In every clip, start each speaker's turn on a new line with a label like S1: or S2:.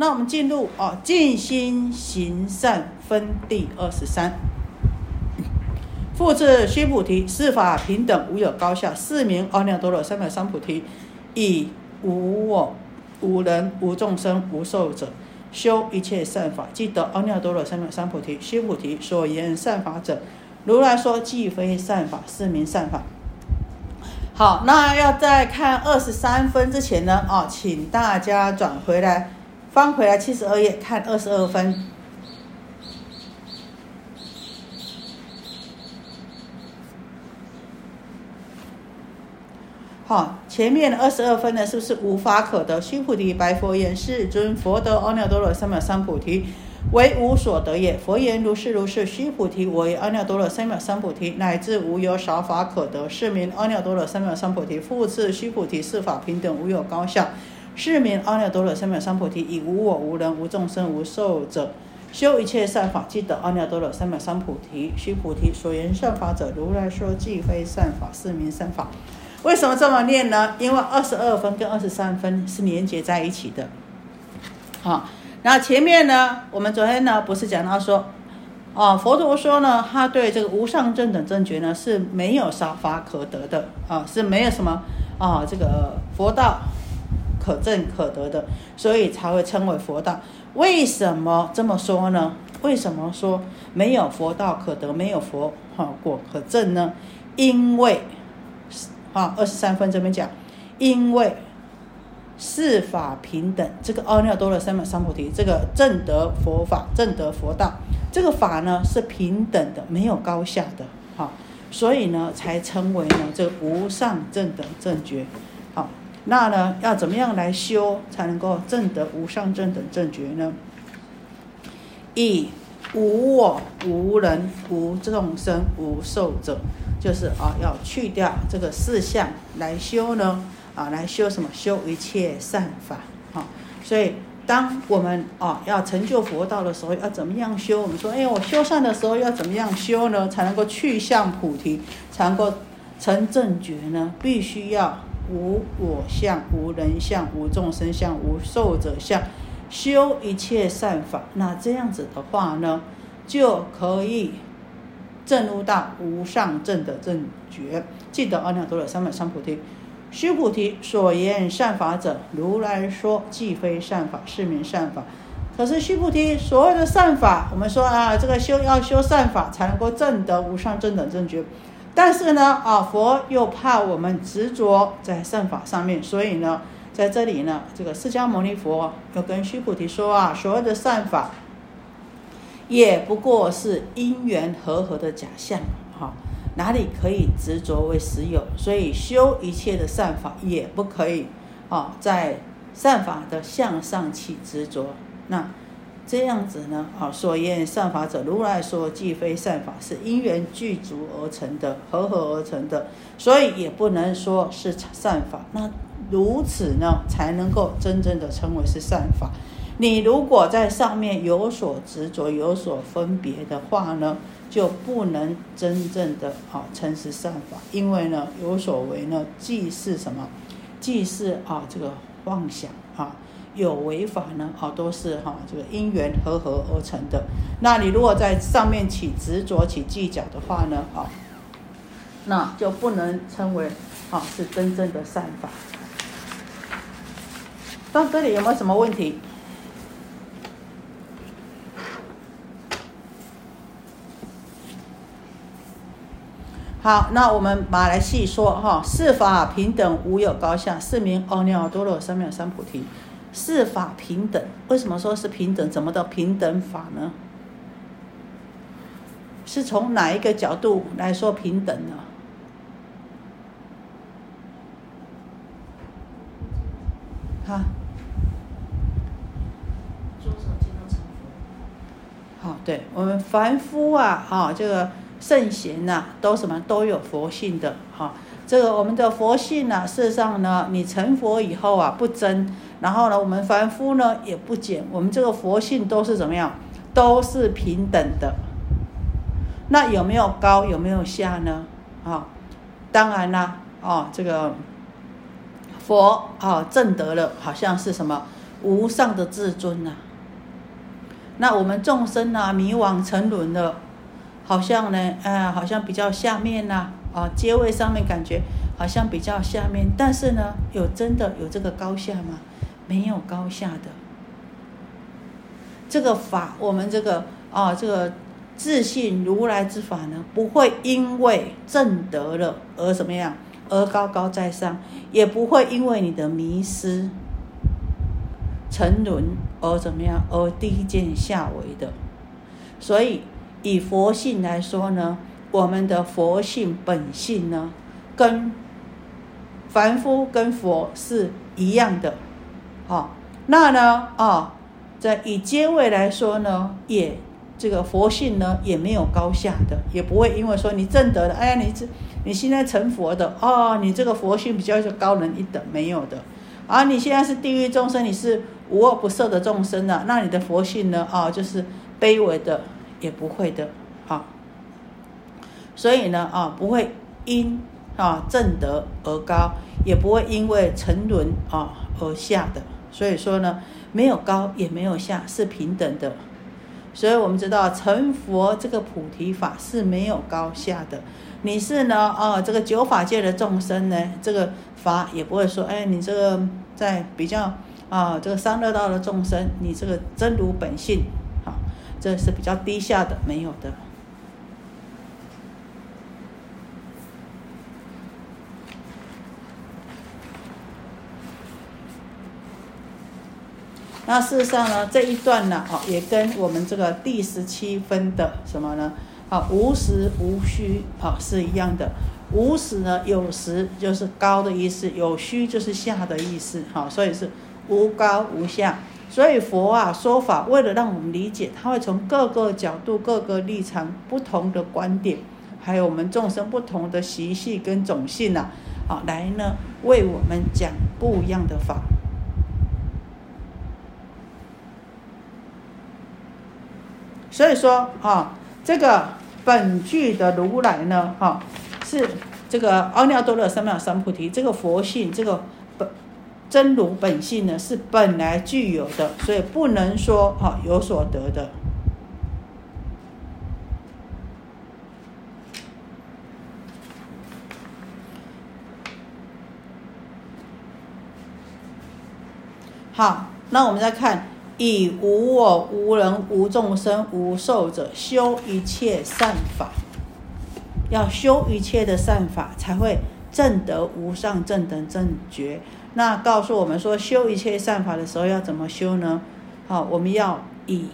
S1: 那我们进入哦，静心行善分第二十三。复制须菩提，四法平等，无有高下。四名阿耨多罗三藐三菩提，以无我、无人、无众生、无寿者，修一切善法，即得阿耨多罗三藐三菩提。须菩提，所言善法者，如来说既非善法，是名善法。好，那要在看二十三分之前呢，啊，请大家转回来，翻回来七十二页，看二十二分。好，前面二十二分呢，是不是无法可得？须菩提，白佛言：世尊，佛得阿耨多罗三藐三菩提，为无所得也。佛言：如是如是。须菩提，我阿耨多罗三藐三菩提，乃至无有少法可得，是名阿耨多罗三藐三菩提。复次，须菩提，四法平等，无有高下，是名阿耨多罗三藐三菩提。以无我、无人、无众生、无寿者，修一切善法，即得阿耨多罗三藐三菩提。须菩提，所言善法者，如来说即非善法，是名善法。为什么这么念呢？因为二十二分跟二十三分是连接在一起的。好，那前面呢，我们昨天呢不是讲到说，啊，佛陀说呢，他对这个无上正等正觉呢是没有少法可得的，啊，是没有什么啊这个佛道可证可得的，所以才会称为佛道。为什么这么说呢？为什么说没有佛道可得，没有佛哈果可证呢？因为。啊，二十三分这边讲，因为四法平等，这个阿耨多罗三藐三菩提，这个正得佛法、正得佛道，这个法呢是平等的，没有高下的，哈，所以呢才称为呢这个无上正等正觉。那呢要怎么样来修才能够正得无上正等正觉呢？以无我、无人、无众生、无寿者。就是啊，要去掉这个四相来修呢，啊，来修什么？修一切善法，啊，所以当我们啊要成就佛道的时候，要怎么样修？我们说，哎，我修善的时候要怎么样修呢？才能够去向菩提，才能够成正觉呢？必须要无我相、无人相、无众生相、无寿者相，修一切善法。那这样子的话呢，就可以。证悟到无上正的正觉，记得阿耨多罗三藐三菩提。须菩提，所言善法者，如来说既非善法，是名善法。可是须菩提，所谓的善法，我们说啊，这个修要修善法才能够证得无上正等正觉。但是呢，啊，佛又怕我们执着在善法上面，所以呢，在这里呢，这个释迦牟尼佛又跟须菩提说啊，所谓的善法。也不过是因缘和合的假象，哈，哪里可以执着为实有？所以修一切的善法也不可以，啊，在善法的向上起执着。那这样子呢，啊，所言善法者，如来说既非善法，是因缘具足而成的，和合而成的，所以也不能说是善法。那如此呢，才能够真正的称为是善法。你如果在上面有所执着、有所分别的话呢，就不能真正的啊称是善法，因为呢有所为呢，既是什么，既是啊这个妄想啊，有为法呢啊都是哈这个因缘和合而成的。那你如果在上面起执着、起计较的话呢啊，那就不能称为啊是真正的善法。到这里有没有什么问题？好，那我们马来细说哈，四法平等，无有高下，是名阿耨多罗三藐三菩提。四法平等，为什么说是平等？怎么的平等法呢？是从哪一个角度来说平等呢？哈？好，对我们凡夫啊，哈，这个。圣贤呐，都什么都有佛性的哈。这个我们的佛性呢，事实上呢，你成佛以后啊，不争，然后呢，我们凡夫呢也不减，我们这个佛性都是怎么样？都是平等的。那有没有高？有没有下呢？啊，当然啦，哦，这个佛啊，正得了，好像是什么无上的至尊呐。那我们众生呐，迷惘沉沦的，好像呢，哎，好像比较下面呐，啊，阶位上面感觉好像比较下面，但是呢，有真的有这个高下吗？没有高下的。这个法，我们这个啊，这个自信如来之法呢，不会因为正得了而怎么样，而高高在上，也不会因为你的迷失。沉沦而怎么样？而低贱下为的，所以以佛性来说呢，我们的佛性本性呢，跟凡夫跟佛是一样的，好，那呢，啊，在以阶位来说呢，也这个佛性呢也没有高下的，也不会因为说你正得的，哎呀，你这你现在成佛的，哦，你这个佛性比较是高人一等，没有的，啊，你现在是地狱众生，你是。无恶不赦的众生呢？那你的佛性呢？啊，就是卑微的，也不会的，啊。所以呢，啊，不会因啊正德而高，也不会因为沉沦啊而下的。所以说呢，没有高也没有下，是平等的。所以我们知道成佛这个菩提法是没有高下的。你是呢？啊，这个九法界的众生呢，这个法也不会说，哎，你这个在比较。啊，这个三乐道的众生，你这个真如本性，好，这是比较低下的，没有的。那事实上呢，这一段呢，哦，也跟我们这个第十七分的什么呢？啊，无实无虚，啊，是一样的。无实呢，有实就是高的意思，有虚就是下的意思，好，所以是。无高无下，所以佛啊说法，为了让我们理解，他会从各个角度、各个立场、不同的观点，还有我们众生不同的习气跟种性呐，啊，来呢为我们讲不一样的法。所以说啊，这个本具的如来呢，哈，是这个阿耨多罗三藐三菩提，这个佛性，这个本。真如本性呢是本来具有的，所以不能说哈有所得的。好，那我们再看，以无我、无人、无众生、无寿者修一切善法，要修一切的善法，才会正得无上正等正觉。那告诉我们说，修一切善法的时候要怎么修呢？好，我们要以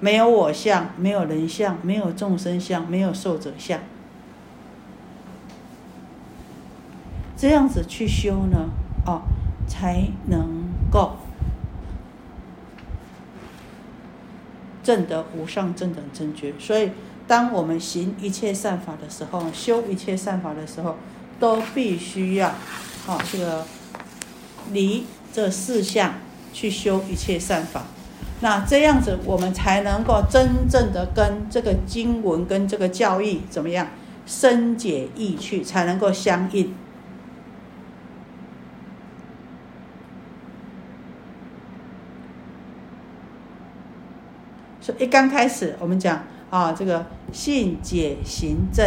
S1: 没有我相、没有人相、没有众生相、没有寿者相，这样子去修呢，哦，才能够正得无上正等正觉。所以，当我们行一切善法的时候，修一切善法的时候，都必须要。好，这个离这四项去修一切善法，那这样子我们才能够真正的跟这个经文跟这个教义怎么样深解意趣，才能够相应。一刚开始我们讲啊，这个信解行正，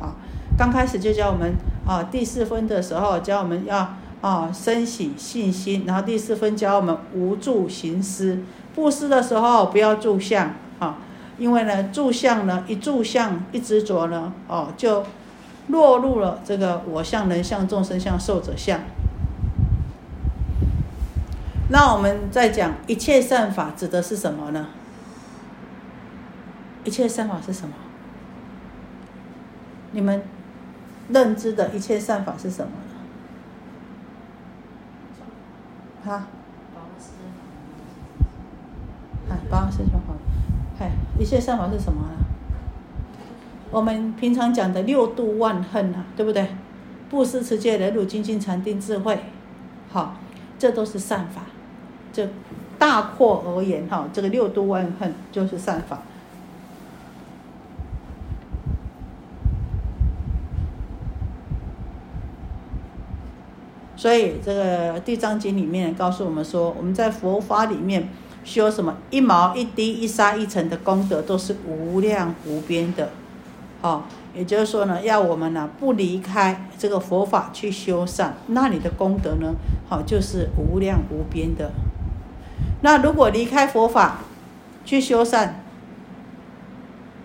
S1: 啊，刚开始就教我们。啊，第四分的时候教我们要啊升起信心，然后第四分教我们无助行施，布施的时候不要住相啊，因为呢住相呢一住相一执着呢哦就落入了这个我相人相众生相寿者相。那我们在讲一切善法指的是什么呢？一切善法是什么？你们？认知的一切善法是什么呢？哈？八十法，嗨，一切善法是什么呢？我们平常讲的六度万恨啊，对不对？布施、持戒、忍辱、精进、禅定、智慧，好，这都是善法。这大括而言，哈，这个六度万恨就是善法。所以这个《地藏经》里面告诉我们说，我们在佛法里面修什么一毛一滴一沙一尘的功德，都是无量无边的。哦，也就是说呢，要我们呢不离开这个佛法去修善，那你的功德呢，好就是无量无边的。那如果离开佛法去修善，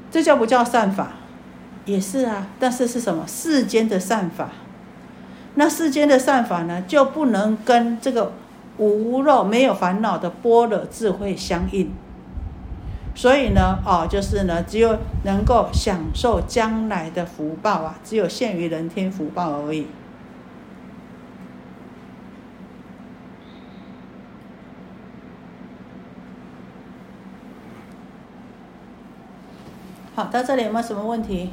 S1: 这叫不叫善法？也是啊，但是是什么世间的善法？那世间的善法呢，就不能跟这个无肉没有烦恼的般若智慧相应。所以呢，哦，就是呢，只有能够享受将来的福报啊，只有限于人天福报而已。好，到这里有没有什么问题？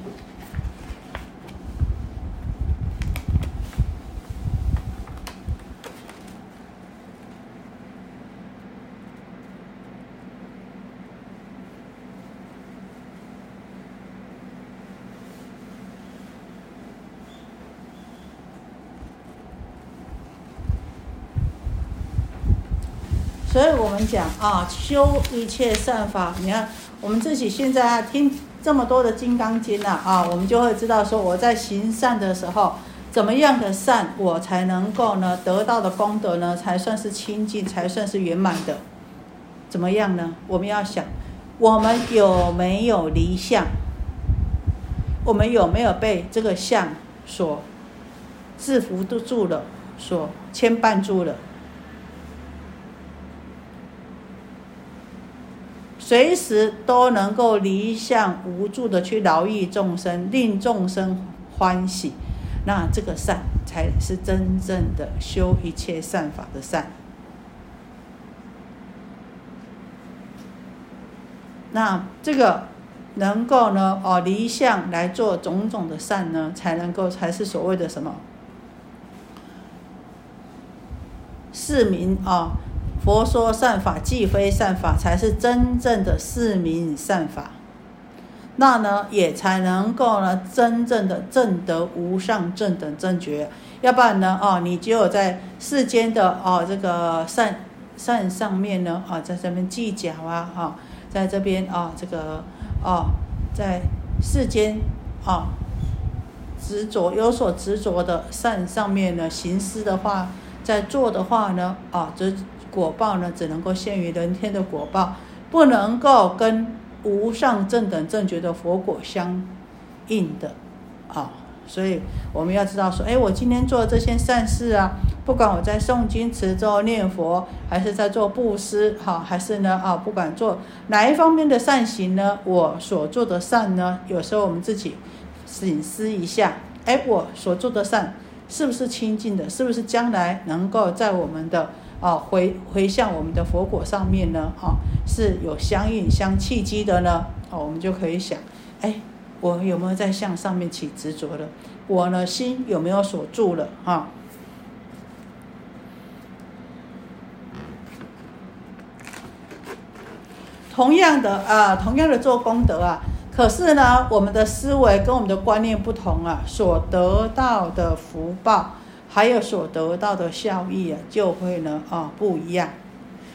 S1: 所以我们讲啊，修一切善法，你看我们自己现在啊听。这么多的《金刚经》呐，啊，我们就会知道说，我在行善的时候，怎么样的善，我才能够呢得到的功德呢，才算是清净，才算是圆满的？怎么样呢？我们要想，我们有没有离相？我们有没有被这个相所制服住了，所牵绊住了？随时都能够离相无助的去饶益众生，令众生欢喜，那这个善才是真正的修一切善法的善。那这个能够呢，哦，离相来做种种的善呢，才能够才是所谓的什么？市民啊。佛说善法，既非善法，才是真正的四名善法。那呢，也才能够呢，真正的正得无上正等正觉。要不然呢，哦，你只有在世间的哦这个善善上面呢，啊，在这边计较啊，哈，在这边啊，这个哦，在世间啊执着有所执着的善上面呢，行施的话，在做的话呢，啊，这。果报呢，只能够限于人天的果报，不能够跟无上正等正觉的佛果相应的，啊，所以我们要知道说，哎，我今天做这些善事啊，不管我在诵经持咒念佛，还是在做布施，哈，还是呢，啊，不管做哪一方面的善行呢，我所做的善呢，有时候我们自己醒思一下，哎，我所做的善是不是清净的，是不是将来能够在我们的。啊，回回向我们的佛果上面呢，啊，是有相应相契机的呢，哦，我们就可以想，哎，我有没有在向上面起执着了？我呢，心有没有锁住了？哈。同样的啊，同样的做功德啊，可是呢，我们的思维跟我们的观念不同啊，所得到的福报。还有所得到的效益啊，就会呢啊不一样，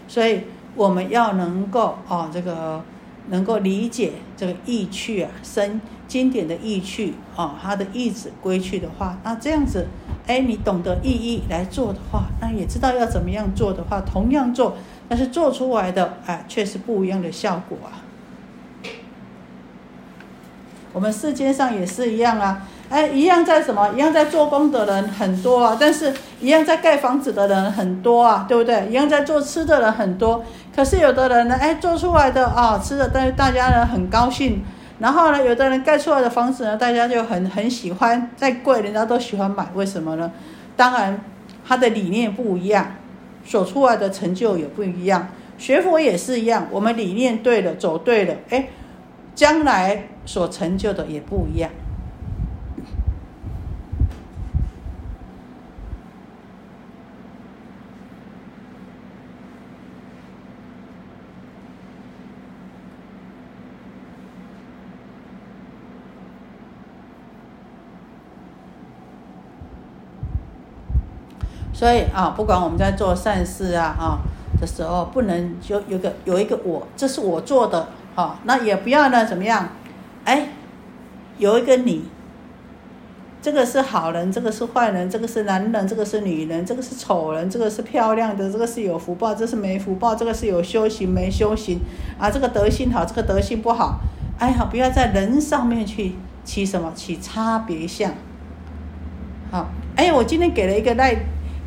S1: 所以我们要能够啊这个能够理解这个意趣啊，生经典的意趣啊，它的意旨归去的话，那这样子，哎，你懂得意义来做的话，那也知道要怎么样做的话，同样做，但是做出来的哎却是不一样的效果啊。我们世间上也是一样啊。哎，一样在什么？一样在做工的人很多啊，但是一样在盖房子的人很多啊，对不对？一样在做吃的人很多，可是有的人呢，哎，做出来的啊，吃的，但是大家呢很高兴。然后呢，有的人盖出来的房子呢，大家就很很喜欢，再贵人家都喜欢买，为什么呢？当然，他的理念不一样，所出来的成就也不一样。学佛也是一样，我们理念对了，走对了，哎，将来所成就的也不一样。所以啊，不管我们在做善事啊啊的时候，不能就有个有一个我，这是我做的啊，那也不要呢怎么样？哎，有一个你，这个是好人，这个是坏人，这个是男人，这个是女人，这个是丑人，这个是漂亮的，这个是有福报，这是没福报，这个是有修行没修行啊，这个德性好，这个德性不好。哎呀，不要在人上面去起什么起差别相。好，哎，我今天给了一个赖，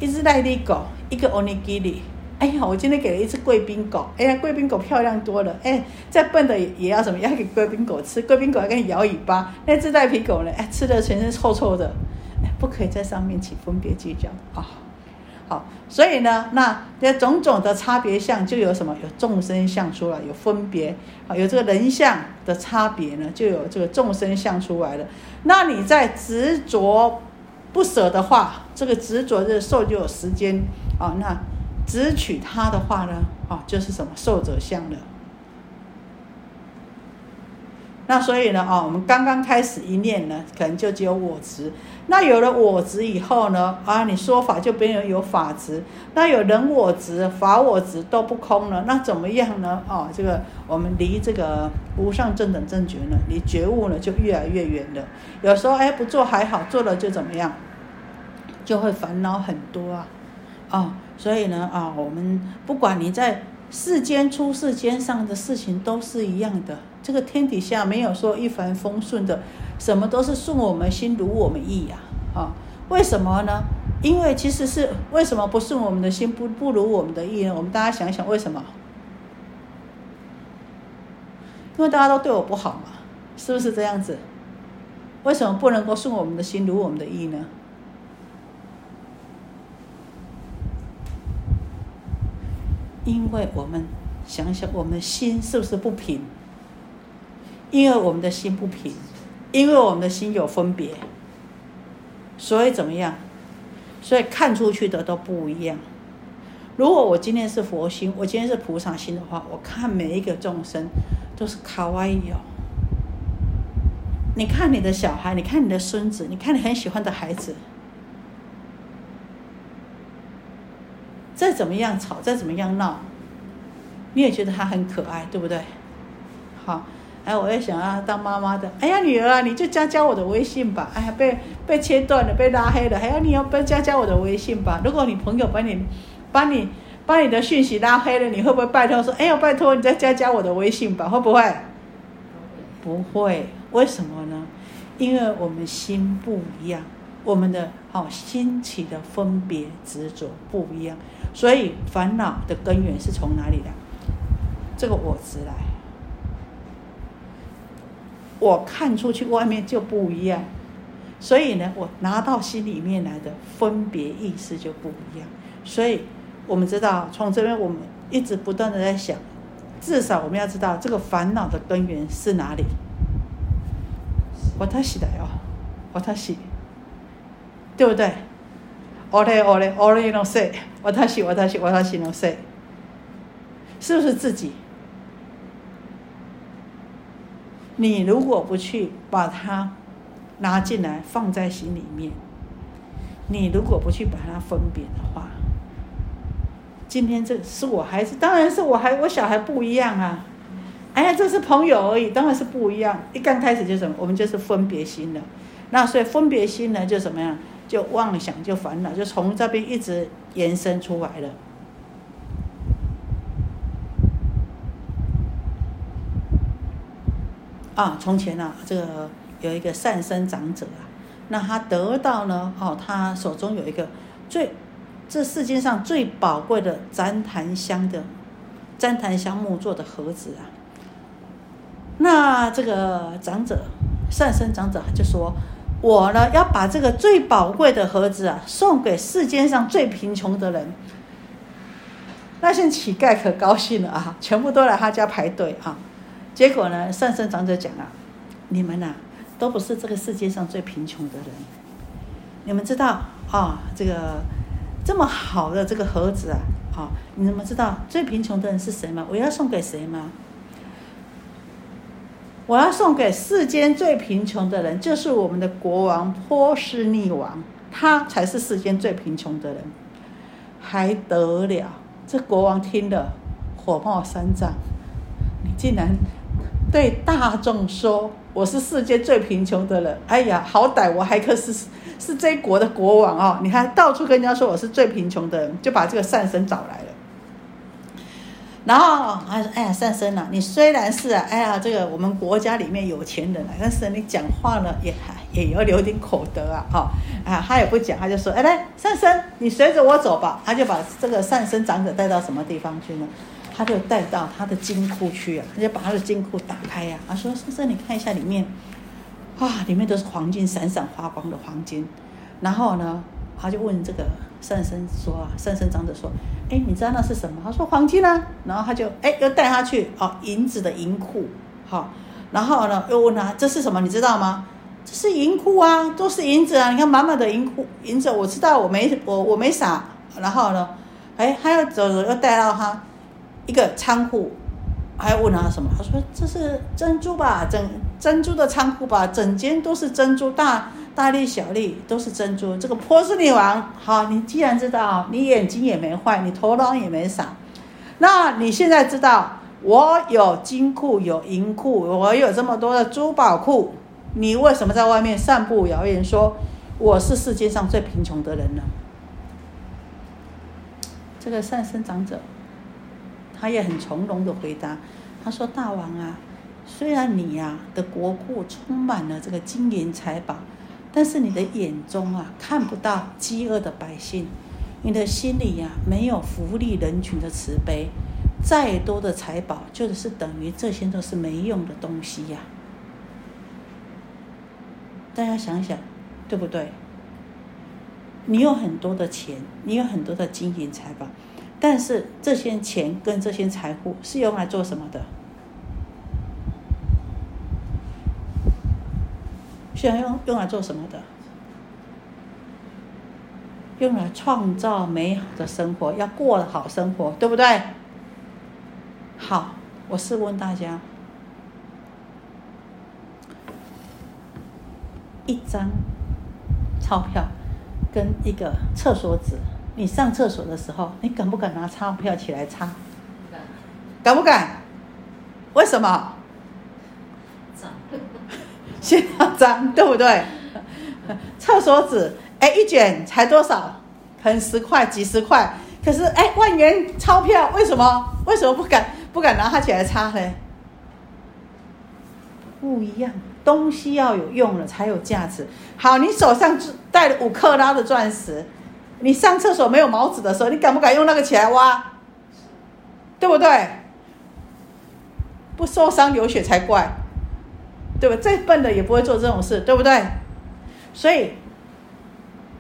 S1: 一只赖的狗，一个 onigiri。哎呀，我今天给了一只贵宾狗，哎呀，贵宾狗漂亮多了。哎，再笨的也要什么？要给贵宾狗吃，贵宾狗要给你摇尾巴。那只赖皮狗呢？哎，吃的全身臭臭的。哎，不可以在上面起分别计较啊。好，所以呢，那这种种的差别相就有什么？有众生相出来，有分别啊，有这个人相的差别呢，就有这个众生相出来了。那你在执着不舍的话，这个执着的受就有时间啊。那执取他的话呢，啊，就是什么受者相了。那所以呢，啊，我们刚刚开始一念呢，可能就只有我执。那有了我执以后呢，啊，你说法就变成有法执。那有人我执、法我执都不空了，那怎么样呢？啊，这个我们离这个无上正等正觉呢，离觉悟呢就越来越远了。有时候哎，不做还好，做了就怎么样，就会烦恼很多啊，啊。所以呢，啊，我们不管你在世间、出世间上的事情都是一样的。这个天底下没有说一帆风顺的，什么都是顺我们心、如我们意呀，啊，为什么呢？因为其实是为什么不顺我们的心、不不如我们的意呢？我们大家想想，为什么？因为大家都对我不好嘛，是不是这样子？为什么不能够顺我们的心、如我们的意呢？因为我们想想，我们心是不是不平？因为我们的心不平，因为我们的心有分别，所以怎么样？所以看出去的都不一样。如果我今天是佛心，我今天是菩萨心的话，我看每一个众生都是卡哇伊哦。你看你的小孩，你看你的孙子，你看你很喜欢的孩子。再怎么样吵，再怎么样闹，你也觉得他很可爱，对不对？好，哎，我也想要当妈妈的。哎呀，女儿啊，你就加加我的微信吧。哎呀，被被切断了，被拉黑了。哎呀，你要不要加加我的微信吧？如果你朋友把你把你把你的讯息拉黑了，你会不会拜托说，哎呀，拜托你再加加我的微信吧？会不会？不会。为什么呢？因为我们心不一样，我们的好心起的分别执着不一样。所以烦恼的根源是从哪里来？这个我执来。我看出去外面就不一样，所以呢，我拿到心里面来的分别意识就不一样。所以我们知道，从这边我们一直不断的在想，至少我们要知道这个烦恼的根源是哪里。我太喜的哟，我太喜，对不对？我嘞我嘞我嘞侬说，我他喜我他喜我他喜侬说，是不是自己？你如果不去把它拿进来放在心里面，你如果不去把它分别的话，今天这是我孩子，当然是我孩我小孩不一样啊！哎呀，这是朋友而已，当然是不一样。一刚开始就什么，我们就是分别心了。那所以分别心呢，就怎么样？就妄想，就烦恼，就从这边一直延伸出来了。啊，从前啊，这个有一个善生长者啊，那他得到呢，哦，他手中有一个最这世界上最宝贵的旃檀香的旃檀香木做的盒子啊。那这个长者善生长者就说。我呢，要把这个最宝贵的盒子啊，送给世间上最贫穷的人。那些乞丐可高兴了啊，全部都来他家排队啊。结果呢，善生长者讲啊，你们呐，都不是这个世界上最贫穷的人。你们知道啊，这个这么好的这个盒子啊，啊，你们知道最贫穷的人是谁吗？我要送给谁吗？我要送给世间最贫穷的人，就是我们的国王波斯匿王，他才是世间最贫穷的人。还得了？这国王听了火冒三丈，你竟然对大众说我是世界最贫穷的人！哎呀，好歹我还可是是这一国的国王哦！你看到处跟人家说我是最贫穷的人，就把这个善生找来了。然后他说：“哎呀，善生啊，你虽然是啊，哎呀，这个我们国家里面有钱人啊，但是你讲话呢也还也要留点口德啊，哈啊，他也不讲，他就说：哎来，善生，你随着我走吧。他就把这个善生长者带到什么地方去呢？他就带到他的金库去啊，他就把他的金库打开呀，他说：善生，你看一下里面，啊，里面都是黄金，闪闪发光的黄金。然后呢，他就问这个。”善生说啊，善生长者说：“哎，你知道那是什么？”他说：“黄金啊。”然后他就哎，又带他去哦，银子的银库，好。然后呢，又问他：“这是什么？你知道吗？”“这是银库啊，都是银子啊！你看满满的银库，银子我知道，我没我我没傻。”然后呢，哎，他又走走，又带到他一个仓库，还问他什么？他说：“这是珍珠吧？整珍珠的仓库吧？整间都是珍珠大。”大粒小粒都是珍珠。这个波斯女王，好，你既然知道，你眼睛也没坏，你头脑也没傻，那你现在知道我有金库有银库，我有这么多的珠宝库，你为什么在外面散布谣言说我是世界上最贫穷的人呢？这个善生长者，他也很从容的回答，他说：“大王啊，虽然你呀的国库充满了这个金银财宝。”但是你的眼中啊看不到饥饿的百姓，你的心里呀没有福利人群的慈悲，再多的财宝就是等于这些都是没用的东西呀。大家想想，对不对？你有很多的钱，你有很多的金银财宝，但是这些钱跟这些财富是用来做什么的？是要用用来做什么的？用来创造美好的生活，要过好生活，对不对？好，我试问大家：一张钞票跟一个厕所纸，你上厕所的时候，你敢不敢拿钞票起来擦？敢。敢不敢？为什么？先要脏，对不对？厕所纸，哎，一卷才多少？可能十块、几十块。可是，哎，万元钞票，为什么？为什么不敢不敢拿它起来擦呢？不一样，东西要有用了才有价值。好，你手上带了五克拉的钻石，你上厕所没有毛纸的时候，你敢不敢用那个起来挖？对不对？不受伤流血才怪。对吧？再笨的也不会做这种事，对不对？所以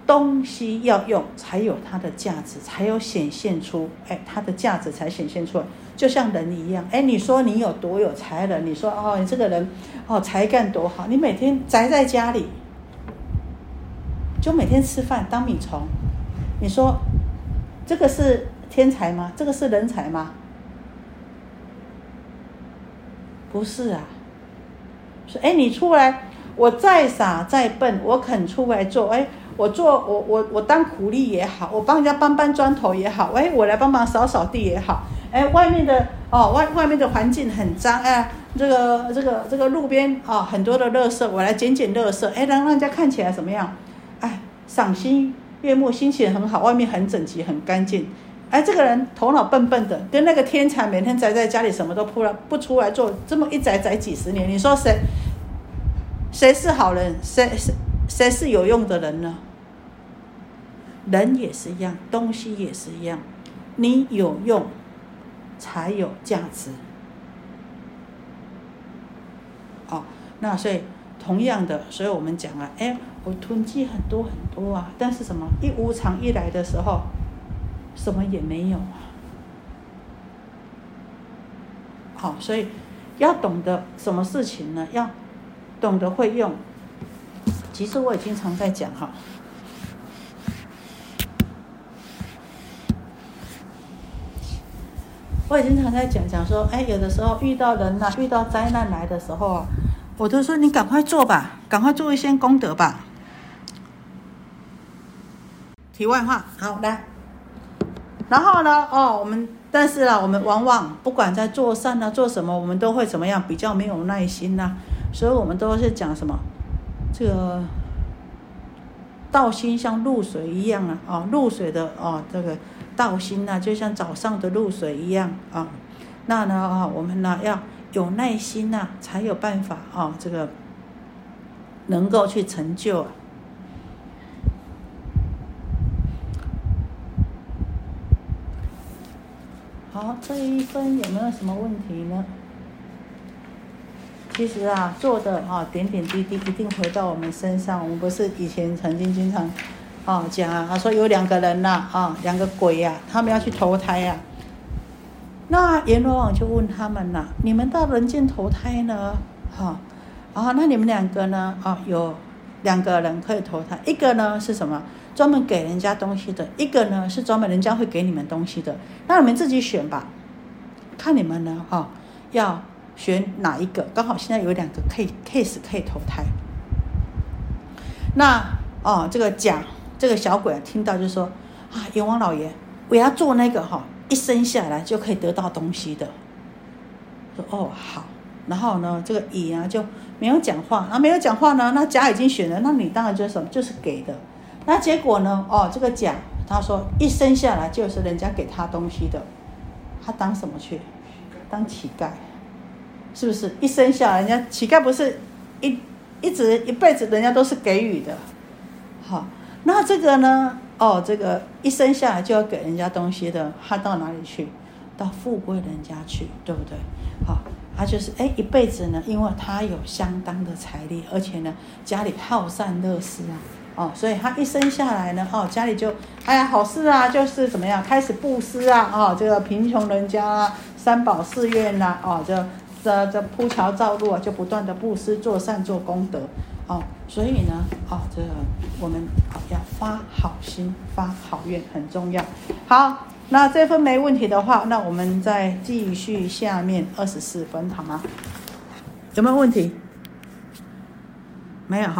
S1: 东西要用，才有它的价值，才有显现出，哎，它的价值才显现出来。就像人一样，哎，你说你有多有才能？你说哦，你这个人哦，才干多好？你每天宅在家里，就每天吃饭当米虫，你说这个是天才吗？这个是人才吗？不是啊。说哎，你出来，我再傻再笨，我肯出来做。哎，我做我我我当苦力也好，我帮人家搬搬砖头也好。哎，我来帮忙扫扫地也好。哎，外面的哦外外面的环境很脏哎，这个这个这个路边啊很多的垃圾，我来捡捡垃圾。哎，让让人家看起来怎么样？哎，赏心月末，心情很好。外面很整齐，很干净。哎，这个人头脑笨笨的，跟那个天才每天宅在家里什么都不了不出来做，这么一宅宅几十年，你说谁谁是好人？谁谁谁是有用的人呢？人也是一样，东西也是一样，你有用才有价值。哦，那所以同样的，所以我们讲啊，哎，我囤积很多很多啊，但是什么一无常一来的时候。什么也没有啊！好，所以要懂得什么事情呢？要懂得会用。其实我也经常在讲哈，我也经常在讲讲说，哎，有的时候遇到人呐，遇到灾难来的时候啊，我都说你赶快做吧，赶快做一些功德吧。题外话，好来。然后呢，哦，我们但是啊，我们往往不管在做善啊，做什么，我们都会怎么样？比较没有耐心呐，所以我们都是讲什么？这个道心像露水一样啊，啊，露水的啊，这个道心呐，就像早上的露水一样啊。那呢，啊，我们呢要有耐心呐，才有办法啊，这个能够去成就。好，这一分有没有什么问题呢？其实啊，做的啊点点滴滴一定回到我们身上。我们不是以前曾经经常啊讲啊，说有两个人呐啊，两个鬼呀，他们要去投胎呀。那阎罗王就问他们呐：你们到人间投胎呢？哈啊，那你们两个呢？啊，有两个人可以投胎，一个呢是什么？专门给人家东西的一个呢，是专门人家会给你们东西的，那你们自己选吧，看你们呢，哈，要选哪一个？刚好现在有两个 case case 可以投胎。那哦，这个甲这个小鬼听到就说啊，阎王老爷，我要做那个哈，一生下来就可以得到东西的。说哦好，然后呢，这个乙啊就没有讲话，啊没有讲话呢，那甲已经选了，那你当然就是什么，就是给的。那结果呢？哦，这个甲他说一生下来就是人家给他东西的，他当什么去？当乞丐，是不是？一生下来，人家乞丐不是一一直一辈子人家都是给予的，好，那这个呢？哦，这个一生下来就要给人家东西的，他到哪里去？到富贵人家去，对不对？好，他就是哎一辈子呢，因为他有相当的财力，而且呢家里好善乐施啊。哦，所以他一生下来呢，哦，家里就，哎呀，好事啊，就是怎么样，开始布施啊，哦，这个贫穷人家啊，三宝寺院呐，哦，这这这铺桥造路啊，就不断的布施做善做功德，哦，所以呢，哦，这个我们要发好心发好愿很重要。好，那这份没问题的话，那我们再继续下面二十四分，好吗？有没有问题？没有哈。